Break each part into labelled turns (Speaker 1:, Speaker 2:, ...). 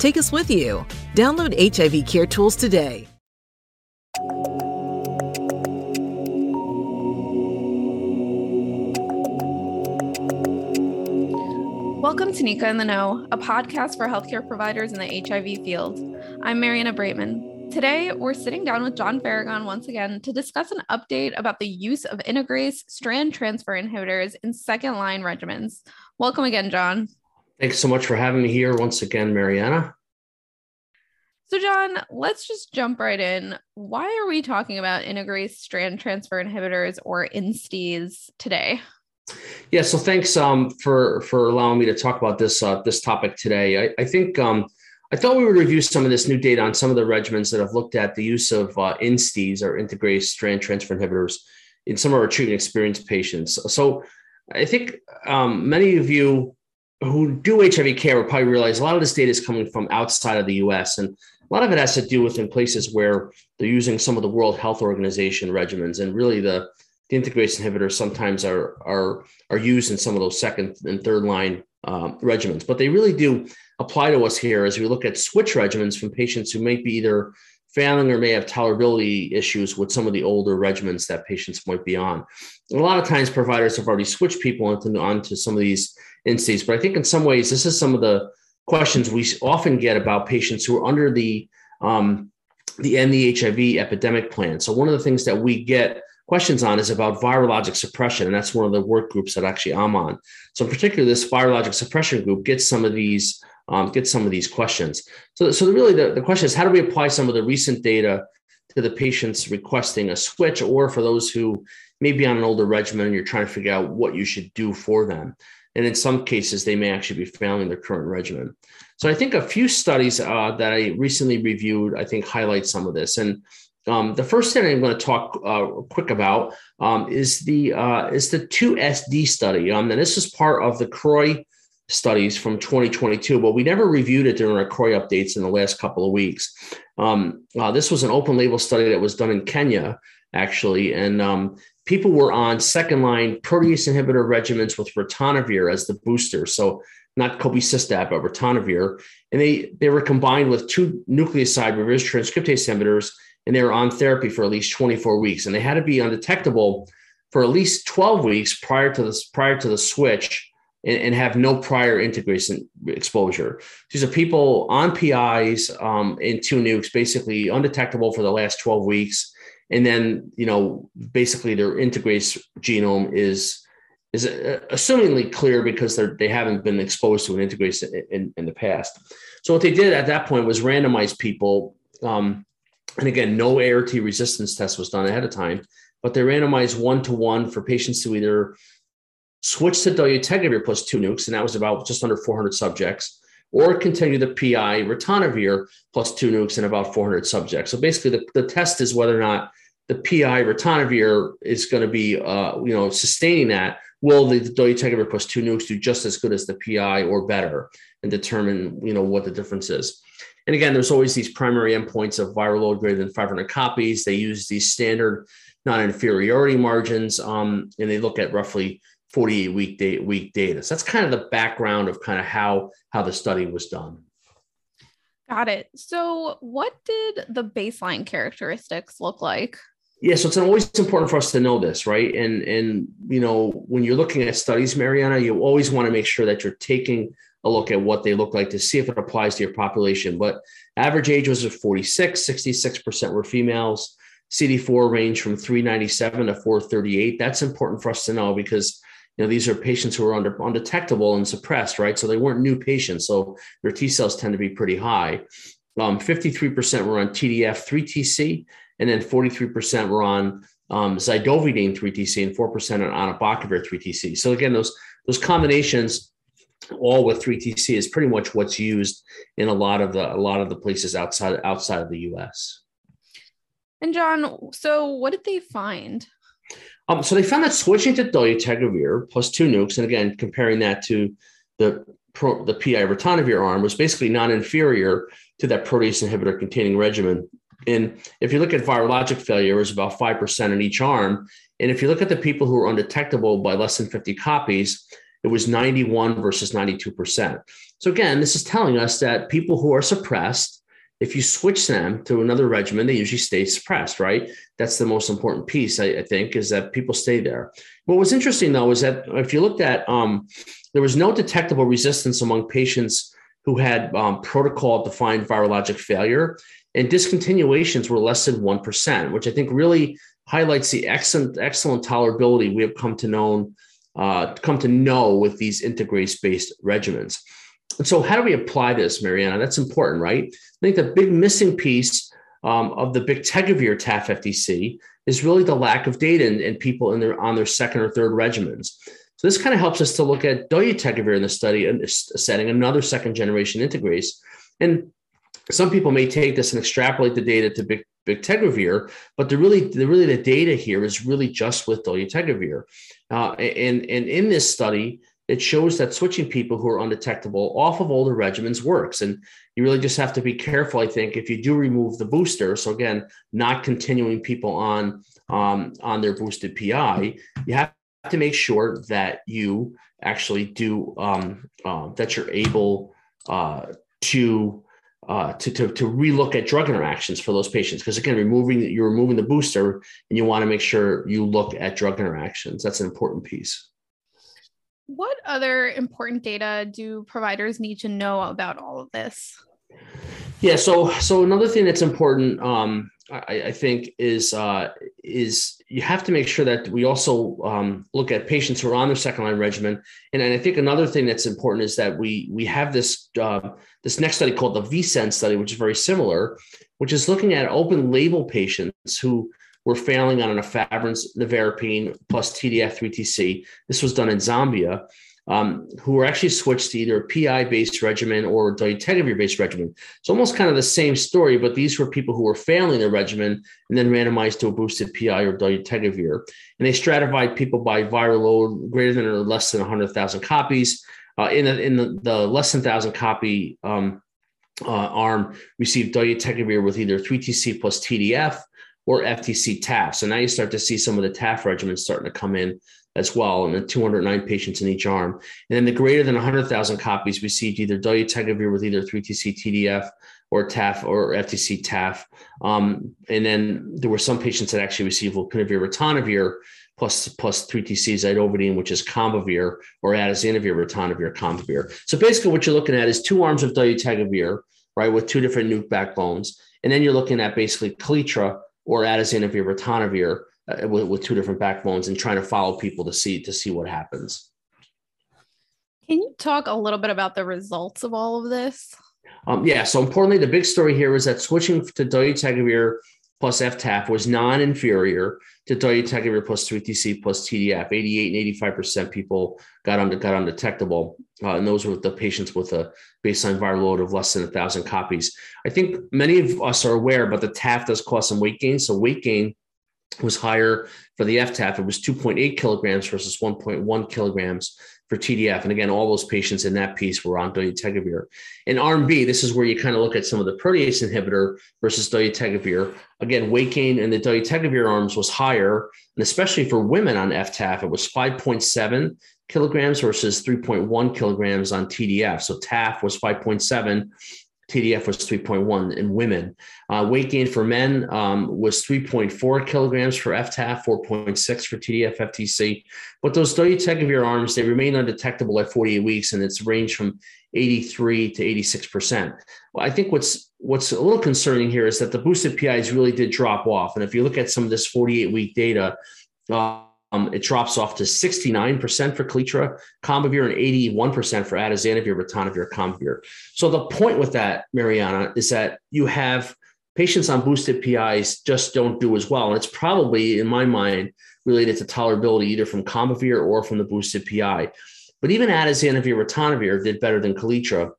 Speaker 1: Take us with you. Download HIV Care Tools today.
Speaker 2: Welcome to Nika in the Know, a podcast for healthcare providers in the HIV field. I'm Mariana Braitman. Today, we're sitting down with John Farragon once again to discuss an update about the use of integrase strand transfer inhibitors in second line regimens. Welcome again, John.
Speaker 3: Thanks so much for having me here once again, Mariana.
Speaker 2: So, John, let's just jump right in. Why are we talking about integrase strand transfer inhibitors or INSTIs today?
Speaker 3: Yeah, so thanks um, for for allowing me to talk about this uh, this topic today. I, I think um, I thought we would review some of this new data on some of the regimens that have looked at the use of uh, INSTIs or integrase strand transfer inhibitors in some of our treatment experienced patients. So I think um, many of you who do HIV care will probably realize a lot of this data is coming from outside of the US. And a lot of it has to do with in places where they're using some of the World Health Organization regimens. And really the, the integrase inhibitors sometimes are, are, are used in some of those second and third line um, regimens. But they really do apply to us here as we look at switch regimens from patients who may be either failing or may have tolerability issues with some of the older regimens that patients might be on. And a lot of times providers have already switched people into, onto some of these INSTIs, but I think in some ways this is some of the questions we often get about patients who are under the um, the end the HIV epidemic plan. So one of the things that we get questions on is about virologic suppression, and that's one of the work groups that actually I'm on. So in particular, this virologic suppression group gets some of these um, get some of these questions. So, so really the, the question is how do we apply some of the recent data to the patients requesting a switch or for those who may be on an older regimen and you're trying to figure out what you should do for them. And in some cases, they may actually be failing their current regimen. So I think a few studies uh, that I recently reviewed, I think highlight some of this. And um, the first thing I'm going to talk uh, quick about um, is the uh, is the 2SD study. Um, and this is part of the CROI studies from 2022, but we never reviewed it during our CROI updates in the last couple of weeks. Um, uh, this was an open label study that was done in Kenya, actually, and um, people were on second line protease inhibitor regimens with ritonavir as the booster. So not cobicistat, but ritonavir. And they, they were combined with two nucleoside reverse transcriptase inhibitors, and they were on therapy for at least 24 weeks. And they had to be undetectable for at least 12 weeks prior to this prior to the switch and, and have no prior integration exposure. These are people on PIs um, in two nukes, basically undetectable for the last 12 weeks. And then, you know, basically their integrase genome is is uh, assumingly clear because they haven't been exposed to an integrase in, in, in the past. So what they did at that point was randomize people. Um, and again, no ART resistance test was done ahead of time, but they randomized one to one for patients to either switch to dolutegravir plus two nukes, and that was about just under 400 subjects, or continue the PI ritonavir plus two nukes in about 400 subjects. So basically, the, the test is whether or not the PI ritonavir is going to be, uh, you know, sustaining that. Will the dolutegravir plus two nukes do just as good as the PI or better, and determine, you know, what the difference is? And again, there's always these primary endpoints of viral load greater than 500 copies. They use these standard non-inferiority margins, um, and they look at roughly 48 week day, week data. So that's kind of the background of kind of how how the study was done.
Speaker 2: Got it. So what did the baseline characteristics look like?
Speaker 3: Yeah, so it's always important for us to know this, right? And and you know, when you're looking at studies, Mariana, you always want to make sure that you're taking a look at what they look like to see if it applies to your population. But Average age was at 46, 66% were females. CD4 range from 397 to 438. That's important for us to know because you know these are patients who are under, undetectable and suppressed, right? So they weren't new patients, so their T cells tend to be pretty high. Um, 53% were on TDF 3TC, and then 43% were on um, zidovudine 3TC, and 4% on abacavir 3TC. So again, those those combinations all with 3TC is pretty much what's used in a lot of the a lot of the places outside outside of the US.
Speaker 2: And John, so what did they find?
Speaker 3: Um, so they found that switching to dolutegravir plus two nukes, and again comparing that to the pro, the PI ritonavir arm, was basically non-inferior to that protease inhibitor containing regimen. And if you look at virologic failure, it was about five percent in each arm. And if you look at the people who were undetectable by less than 50 copies, it was 91 versus 92%. So again, this is telling us that people who are suppressed if you switch them to another regimen, they usually stay suppressed, right? That's the most important piece, I, I, think, is that people stay there. What was interesting though is that if you looked at, um, there was no detectable resistance among patients who had um, protocol defined virologic failure, and discontinuations were less than 1%, which I think really highlights the excellent, excellent tolerability we have come to know, uh, come to know with these integrase based regimens. And so, how do we apply this, Mariana? That's important, right? I think the big missing piece um, of the bictegravir TAF FTC is really the lack of data in, in, people in their on their second or third regimens. So this kind of helps us to look at dolutegravir in the study setting another second generation integrase. And some people may take this and extrapolate the data to big, bictegravir, but the really, the really the data here is really just with dolutegravir. Uh, and, and in this study, it shows that switching people who are undetectable off of older regimens works. And you really just have to be careful, I think, if you do remove the booster. So again, not continuing people on um, on their boosted PI, you have to make sure that you actually do um, uh, that you're able uh, to. Uh, to, to, to relook at drug interactions for those patients. Because again removing you're removing the booster and you want to make sure you look at drug interactions. That's an important piece.
Speaker 2: What other important data do providers need to know about all of this?
Speaker 3: Yeah, so so another thing that's important, um, I, I, think, is uh, is you have to make sure that we also um, look at patients who are on their second line regimen, and, and I think another thing that's important is that we we have this uh, this next study called the VISEND study, which is very similar, which is looking at open label patients who were failing on an efavirenz, nevirapine plus TDF3TC. This was done in Zambia, um, who were actually switched to either a PI-based regimen or dolutegravir-based regimen. It's almost kind of the same story, but these were people who were failing their regimen and then randomized to a boosted PI or dolutegravir. And they stratified people by viral load greater than or less than 100,000 copies. Uh, in the, in the, the, less than 1,000 copy um, uh, arm received dolutegravir with either 3TC plus TDF or FTC TAF. So now you start to see some of the TAF regimens starting to come in as well, and the 209 patients in each arm. And then the greater than 100,000 copies received either dolutegravir with either 3TC TDF or TAF or FTC TAF. Um, and then there were some patients that actually received lopinavir ritonavir plus plus 3TC zidovudine, which is combivir, or atazanavir ritonavir combivir. So basically what you're looking at is two arms of dolutegravir, right, with two different nuke backbones. And then you're looking at basically Kaletra or atazanavir ritonavir uh, with, with two different backbones and trying to follow people to see to see what happens.
Speaker 2: Can you talk a little bit about the results of all of this?
Speaker 3: Um, yeah. So importantly, the big story here is that switching to dolutegravir plus FTAF was non-inferior to dolutegravir plus 3TC plus TDF. 88 and 85% people got, under, got undetectable. Uh, and those were the patients with a baseline viral load of less than 1,000 copies. I think many of us are aware, but the TAF does cause some weight gain. So weight gain was higher for the FTAF. It was 2.8 kilograms versus 1.1 kilograms for TDF. And again, all those patients in that piece were on dolutegravir. In arm B, this is where you kind of look at some of the protease inhibitor versus dolutegravir. Again, weight gain in the dolutegravir arms was higher, and especially for women on FTAF, it was 5.7 kilograms versus 3.1 kilograms on TDF. So TAF was 5.7 TDF was 3.1 in women. Uh, weight gain for men um, was 3.4 kilograms for FTAF, 4.6 for TDF FTC. But those dolutegravir arms, they remain undetectable at 48 weeks, and it's ranged from 83 to 86 percent. Well, I think what's what's a little concerning here is that the boosted PIs really did drop off, and if you look at some of this 48 week data. Uh, um, it drops off to 69% for Kaletra, Combivir, and 81% for Atazanavir, Ritonavir, Combivir. So the point with that, Mariana, is that you have patients on boosted PIs just don't do as well. And it's probably, in my mind, related to tolerability either from Combivir or from the boosted PI. But even Atazanavir, Ritonavir did better than Kaletra.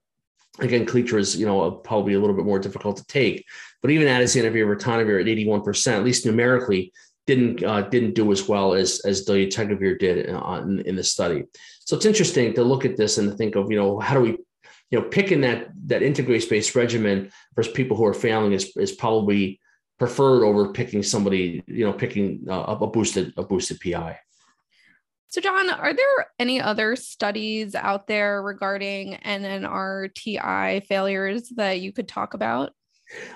Speaker 3: Again, Kaletra is, you know, probably a little bit more difficult to take. But even Atazanavir, Ritonavir at 81%, at least numerically, didn't uh, didn't do as well as as dolutegravir did in, in the study. So it's interesting to look at this and to think of you know how do we you know picking that that integrase based regimen versus people who are failing is is probably preferred over picking somebody you know picking uh, a boosted a boosted PI.
Speaker 2: So, John, are there any other studies out there regarding NNRTI failures that you could talk about?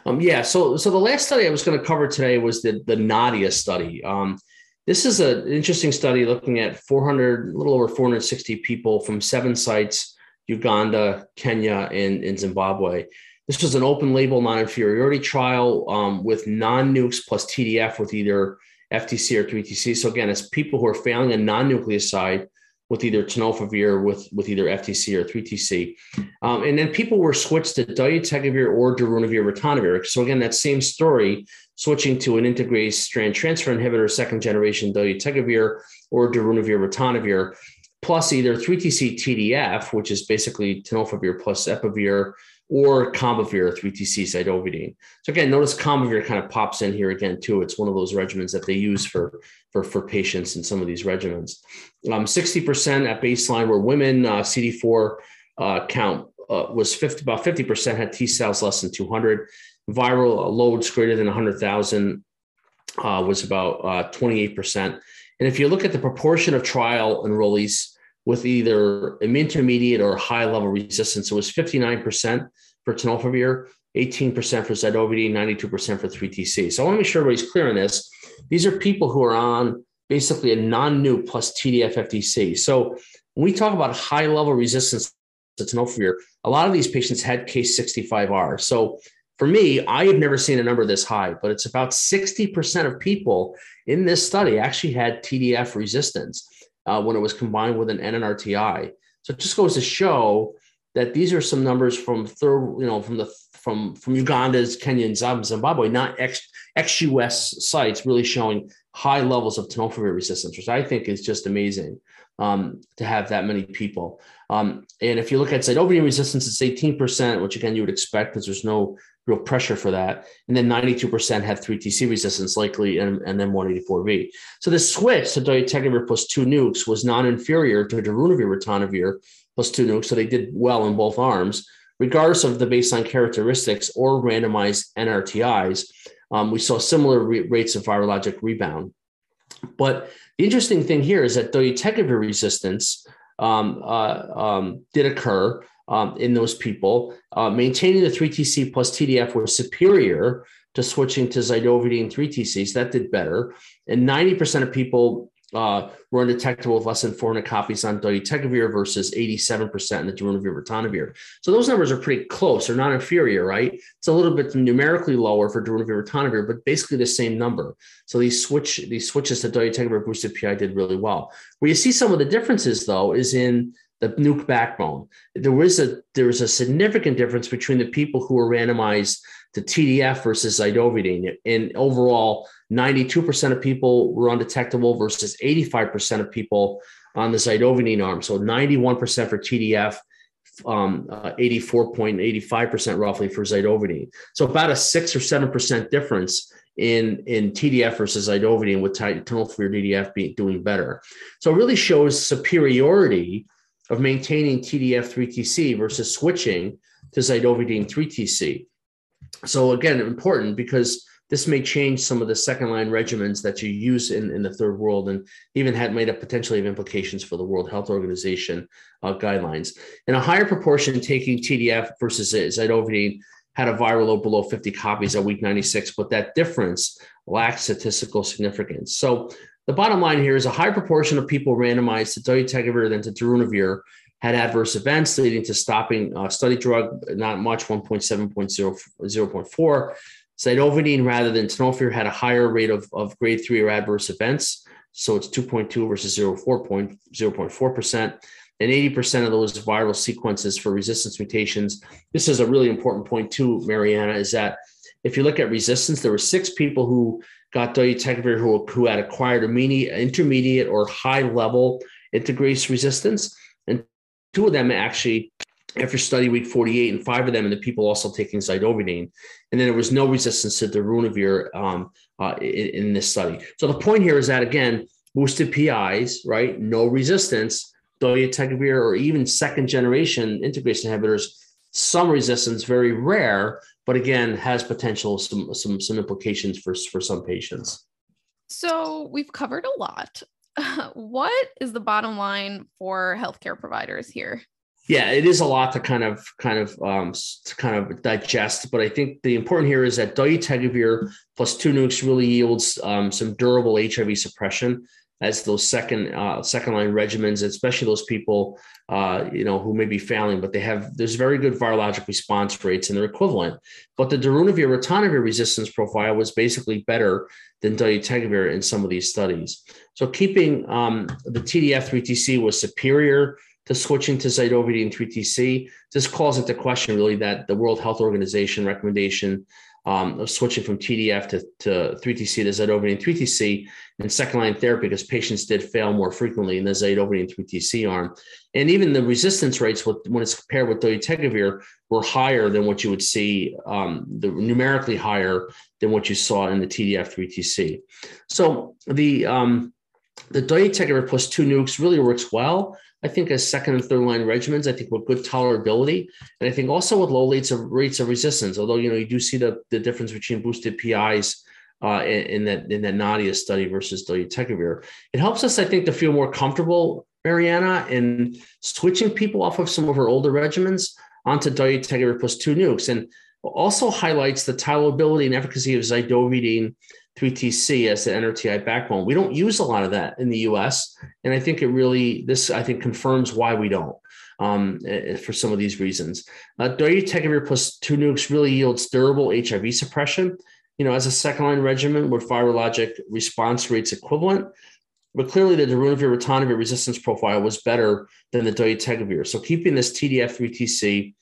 Speaker 3: Um, yeah. So, so the last study I was going to cover today was the the Nadia study. Um, this is an interesting study looking at 400, a little over 460 people from seven sites: Uganda, Kenya, and, and Zimbabwe. This was an open label non-inferiority trial um, with non-nukes plus TDF with either FTC or 3TC. So again, it's people who are failing a non-nucleoside with either tenofovir with with either FTC or 3TC, um, and then people were switched to dolutegravir or darunavir ritonavir. So again, that same story, switching to an integrase strand transfer inhibitor, second generation dolutegravir or darunavir ritonavir, plus either 3TC TDF, which is basically tenofovir plus epivir or Combivir 3TC zidovudine. So again, notice Combivir kind of pops in here again too. It's one of those regimens that they use for for, for patients in some of these regimens. Um, 60% at baseline were women. Uh, CD4 uh, count uh, was 50, about 50% had T cells less than 200. Viral loads greater than 100,000 uh, was about 28%. Uh, and if you look at the proportion of trial enrollees with either intermediate or high level resistance. It was 59% for tenofovir, 18% for zidovudine, 92% for 3TC. So I want to make sure everybody's clear on this. These are people who are on basically a non-nuke plus TDF FTC. So when we talk about high level resistance to tenofovir, a lot of these patients had K65R. So for me, I have never seen a number this high, but it's about 60% of people in this study actually had TDF resistance uh, when it was combined with an NNRTI. So it just goes to show that these are some numbers from third, you know, from the from from Uganda's, Kenya, and Zimbabwe, not ex ex US sites, really showing high levels of tenofovir resistance, which I think is just amazing um, to have that many people. Um, and if you look at zidovudine resistance, it's 18%, which again you would expect because there's no real pressure for that. And then 92% have 3TC resistance, likely, and, and then 184V. So the switch to dolutegravir plus two nukes was non-inferior to darunavir ritonavir plus two nukes. So they did well in both arms, regardless of the baseline characteristics or randomized NRTIs. Um, we saw similar re- rates of virologic rebound. But the interesting thing here is that dolutegravir resistance um, uh, um, did occur um, in those people. Uh, maintaining the 3TC plus TDF was superior to switching to zidovudine 3TCs. That did better. And 90% of people uh, were undetectable with less than 400 copies on dolutegravir versus 87% in the darunavir ritonavir. So those numbers are pretty close. They're not inferior, right? It's a little bit numerically lower for darunavir ritonavir, but basically the same number. So these switch these switches to dolutegravir boosted PI did really well. Where you see some of the differences though is in the nuke backbone. There was a there was a significant difference between the people who were randomized to TDF versus zidovudine. And overall, 92% of people were undetectable versus 85% of people on the zidovudine arm. So 91% for TDF, um, uh, 84.85% roughly for zidovudine. So about a six or seven percent difference in in TDF versus zidovudine with tenofovir DDF being doing better. So it really shows superiority of maintaining TDF 3TC versus switching to zidovudine 3TC. So again, important because this may change some of the second line regimens that you use in, in the third world and even had made up potentially have implications for the World Health Organization uh, guidelines. And a higher proportion taking TDF versus zidovudine had a viral load below 50 copies at week 96, but that difference lacks statistical significance. So the bottom line here is a high proportion of people randomized to dolutegravir than to darunavir had adverse events leading to stopping uh, study drug, not much, 1.7.0, 0.4. Zidovudine rather than tenofovir had a higher rate of, of grade three or adverse events. So it's 2.2 versus 0.4%. And 80% of those viral sequences for resistance mutations. This is a really important point too, Mariana, is that if you look at resistance, there were six people who got dolutegravir who, who had acquired intermediate or high level integrase resistance. And two of them actually after study week 48 and five of them and the people also taking zidovudine and then there was no resistance to darunavir um, uh, in, in, this study. So the point here is that again boosted pis right? No resistance. Dolutegravir or even second generation integrase inhibitors some resistance very rare but again has potential some some some implications for for some patients.
Speaker 2: So we've covered a lot. What is the bottom line for healthcare providers here?
Speaker 3: Yeah, it is a lot to kind of kind of um, to kind of digest. But I think the important here is that dolutegravir plus two nukes really yields um, some durable HIV suppression as those second uh, second line regimens, especially those people uh, you know who may be failing, but they have there's very good virologic response rates and they're equivalent. But the darunavir ritonavir resistance profile was basically better than dolutegravir in some of these studies. So keeping um, the TDF3TC was superior to switching to zidovudine 3TC. This calls into question really that the World Health Organization recommendation um, switching from TDF to, to 3TC to zidovudine 3TC in second line therapy because patients did fail more frequently in the zidovudine 3TC arm. And even the resistance rates with, when it's compared with dolutegravir were higher than what you would see, um, the numerically higher than what you saw in the TDF 3TC. So the um, the dolutegravir plus two nukes really works well. I think as second and third line regimens, I think with good tolerability, and I think also with low rates of rates of resistance. Although you know you do see the, the difference between boosted PIs uh, in, in, that in that Nadia study versus dolutegravir, it helps us, I think, to feel more comfortable, Mariana, in switching people off of some of our older regimens onto dolutegravir plus two nukes, and also highlights the tolerability and efficacy of zidovudine 3TC as the NRTI backbone. We don't use a lot of that in the US. And I think it really, this I think confirms why we don't um, eh, for some of these reasons. Uh, dolutegravir plus two nukes really yields durable HIV suppression, you know, as a second line regimen with virologic response rates equivalent. But clearly, the darunavir ritonavir resistance profile was better than the dolutegravir. So keeping this TDF3TC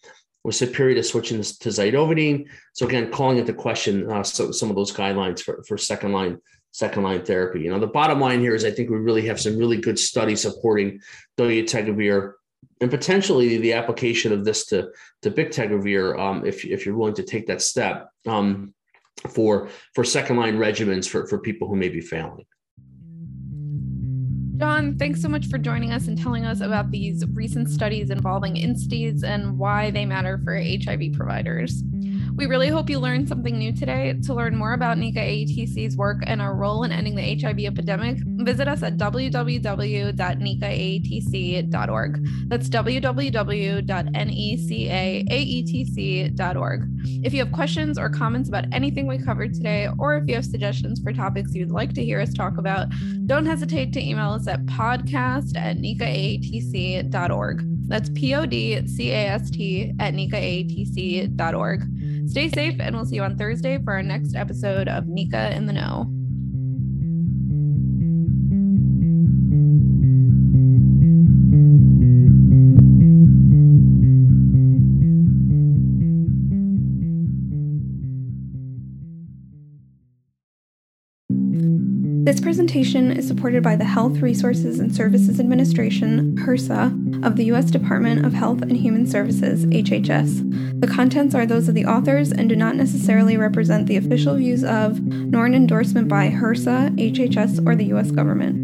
Speaker 3: was superior to switching to zidovudine. So again, calling into question uh, so, some of those guidelines for, for second line second line therapy. You know, the bottom line here is I think we really have some really good studies supporting dolutegravir and potentially the application of this to to bictegravir um, if if you're willing to take that step um, for for second line regimens for for people who may be failing.
Speaker 2: John, thanks so much for joining us and telling us about these recent studies involving INSTIs and why they matter for HIV providers. We really hope you learned something new today. To learn more about NICA AETC's work and our role in ending the HIV epidemic, visit us at www.nicaaetc.org. That's www.necaaetc.org. If you have questions or comments about anything we covered today, or if you have suggestions for topics you'd like to hear us talk about, don't hesitate to email us at podcast at nicaaetc.org. That's P O D C A S T at nicaaetc.org. Stay safe, and we'll see you on Thursday for our next episode of Nika in the Know. This presentation is supported by the Health Resources and Services Administration, HRSA, of the U.S. Department of Health and Human Services, HHS. The contents are those of the authors and do not necessarily represent the official views of, nor an endorsement by HRSA, HHS, or the U.S. government.